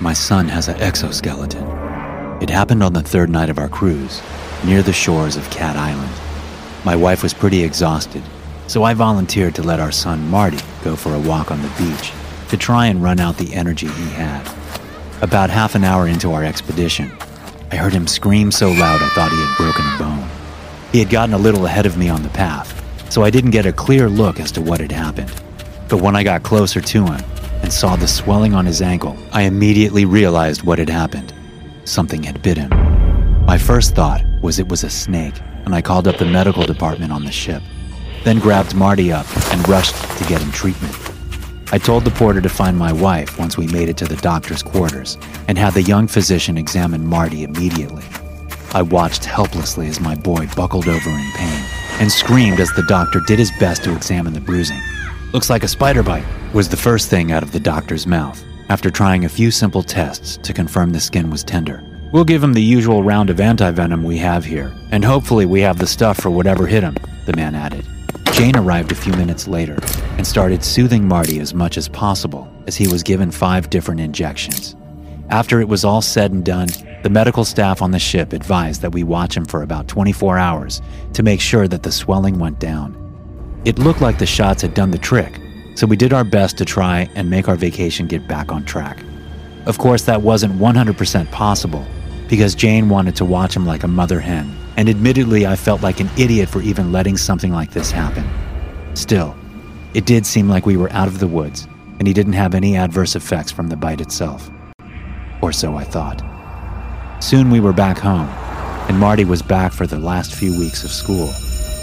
My son has an exoskeleton. It happened on the third night of our cruise, near the shores of Cat Island. My wife was pretty exhausted, so I volunteered to let our son Marty go for a walk on the beach to try and run out the energy he had. About half an hour into our expedition, I heard him scream so loud I thought he had broken a bone. He had gotten a little ahead of me on the path, so I didn't get a clear look as to what had happened. But when I got closer to him, and saw the swelling on his ankle, I immediately realized what had happened. Something had bit him. My first thought was it was a snake, and I called up the medical department on the ship, then grabbed Marty up and rushed to get him treatment. I told the porter to find my wife once we made it to the doctor's quarters and had the young physician examine Marty immediately. I watched helplessly as my boy buckled over in pain and screamed as the doctor did his best to examine the bruising. Looks like a spider bite, was the first thing out of the doctor's mouth, after trying a few simple tests to confirm the skin was tender. We'll give him the usual round of antivenom we have here, and hopefully we have the stuff for whatever hit him, the man added. Jane arrived a few minutes later and started soothing Marty as much as possible as he was given five different injections. After it was all said and done, the medical staff on the ship advised that we watch him for about 24 hours to make sure that the swelling went down. It looked like the shots had done the trick, so we did our best to try and make our vacation get back on track. Of course, that wasn't 100% possible because Jane wanted to watch him like a mother hen, and admittedly, I felt like an idiot for even letting something like this happen. Still, it did seem like we were out of the woods, and he didn't have any adverse effects from the bite itself. Or so I thought. Soon we were back home, and Marty was back for the last few weeks of school.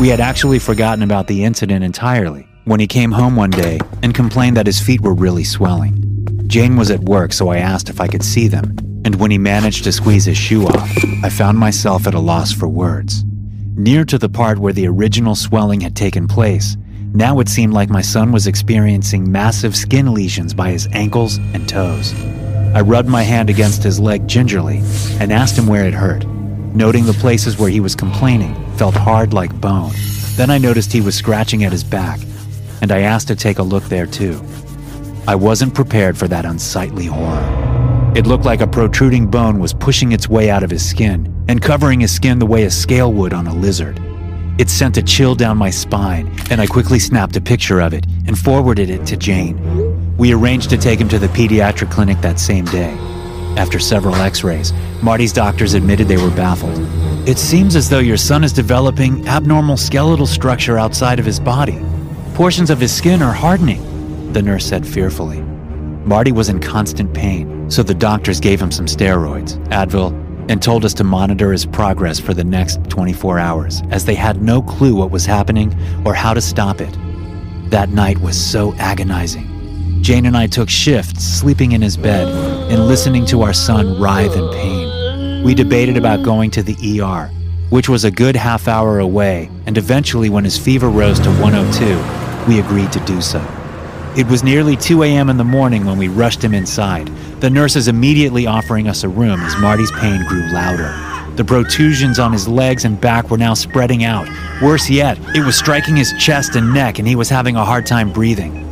We had actually forgotten about the incident entirely when he came home one day and complained that his feet were really swelling. Jane was at work, so I asked if I could see them, and when he managed to squeeze his shoe off, I found myself at a loss for words. Near to the part where the original swelling had taken place, now it seemed like my son was experiencing massive skin lesions by his ankles and toes. I rubbed my hand against his leg gingerly and asked him where it hurt noting the places where he was complaining felt hard like bone. Then I noticed he was scratching at his back, and I asked to take a look there too. I wasn't prepared for that unsightly horror. It looked like a protruding bone was pushing its way out of his skin and covering his skin the way a scale would on a lizard. It sent a chill down my spine, and I quickly snapped a picture of it and forwarded it to Jane. We arranged to take him to the pediatric clinic that same day. After several x rays, Marty's doctors admitted they were baffled. It seems as though your son is developing abnormal skeletal structure outside of his body. Portions of his skin are hardening, the nurse said fearfully. Marty was in constant pain, so the doctors gave him some steroids, Advil, and told us to monitor his progress for the next 24 hours, as they had no clue what was happening or how to stop it. That night was so agonizing. Jane and I took shifts, sleeping in his bed and listening to our son writhe in pain. We debated about going to the ER, which was a good half hour away, and eventually, when his fever rose to 102, we agreed to do so. It was nearly 2 a.m. in the morning when we rushed him inside, the nurses immediately offering us a room as Marty's pain grew louder. The protrusions on his legs and back were now spreading out. Worse yet, it was striking his chest and neck, and he was having a hard time breathing.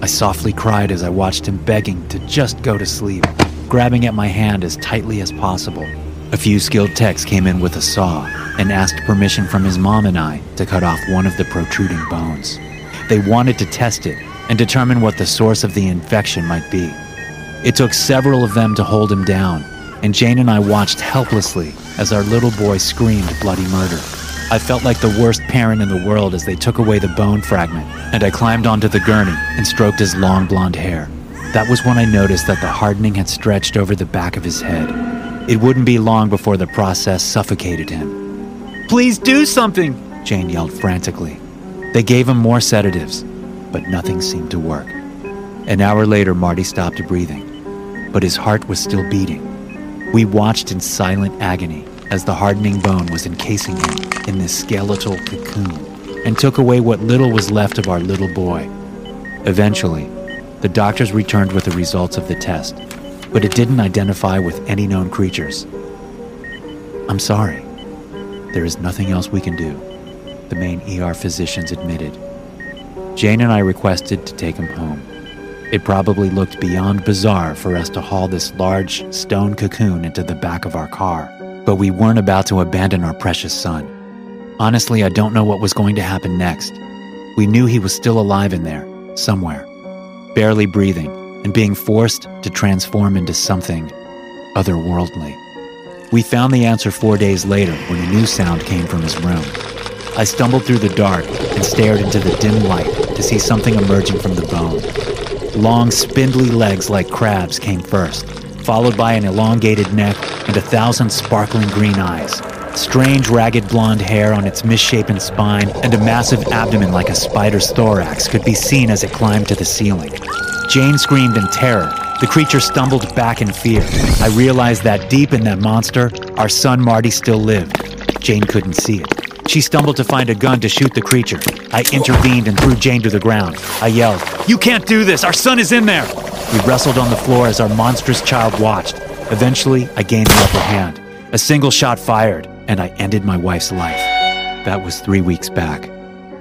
I softly cried as I watched him begging to just go to sleep, grabbing at my hand as tightly as possible. A few skilled techs came in with a saw and asked permission from his mom and I to cut off one of the protruding bones. They wanted to test it and determine what the source of the infection might be. It took several of them to hold him down, and Jane and I watched helplessly as our little boy screamed bloody murder. I felt like the worst parent in the world as they took away the bone fragment, and I climbed onto the gurney and stroked his long blonde hair. That was when I noticed that the hardening had stretched over the back of his head. It wouldn't be long before the process suffocated him. Please do something, Jane yelled frantically. They gave him more sedatives, but nothing seemed to work. An hour later, Marty stopped breathing, but his heart was still beating. We watched in silent agony as the hardening bone was encasing him in this skeletal cocoon and took away what little was left of our little boy. Eventually, the doctors returned with the results of the test, but it didn't identify with any known creatures. I'm sorry. There is nothing else we can do, the main ER physicians admitted. Jane and I requested to take him home. It probably looked beyond bizarre for us to haul this large stone cocoon into the back of our car but we weren't about to abandon our precious son. Honestly, I don't know what was going to happen next. We knew he was still alive in there, somewhere, barely breathing, and being forced to transform into something otherworldly. We found the answer four days later when a new sound came from his room. I stumbled through the dark and stared into the dim light to see something emerging from the bone. Long, spindly legs like crabs came first, followed by an elongated neck and a thousand sparkling green eyes. Strange, ragged blonde hair on its misshapen spine and a massive abdomen like a spider's thorax could be seen as it climbed to the ceiling. Jane screamed in terror. The creature stumbled back in fear. I realized that deep in that monster, our son Marty still lived. Jane couldn't see it. She stumbled to find a gun to shoot the creature. I intervened and threw Jane to the ground. I yelled, You can't do this! Our son is in there! We wrestled on the floor as our monstrous child watched. Eventually, I gained the upper hand. A single shot fired, and I ended my wife's life. That was three weeks back.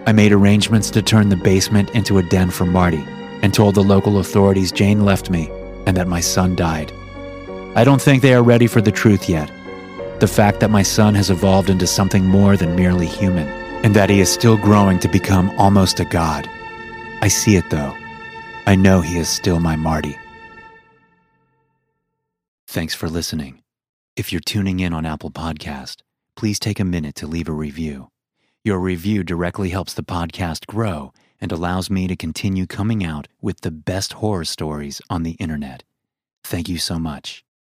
I made arrangements to turn the basement into a den for Marty and told the local authorities Jane left me and that my son died. I don't think they are ready for the truth yet. The fact that my son has evolved into something more than merely human, and that he is still growing to become almost a god. I see it though. I know he is still my Marty. Thanks for listening. If you're tuning in on Apple Podcast, please take a minute to leave a review. Your review directly helps the podcast grow and allows me to continue coming out with the best horror stories on the internet. Thank you so much.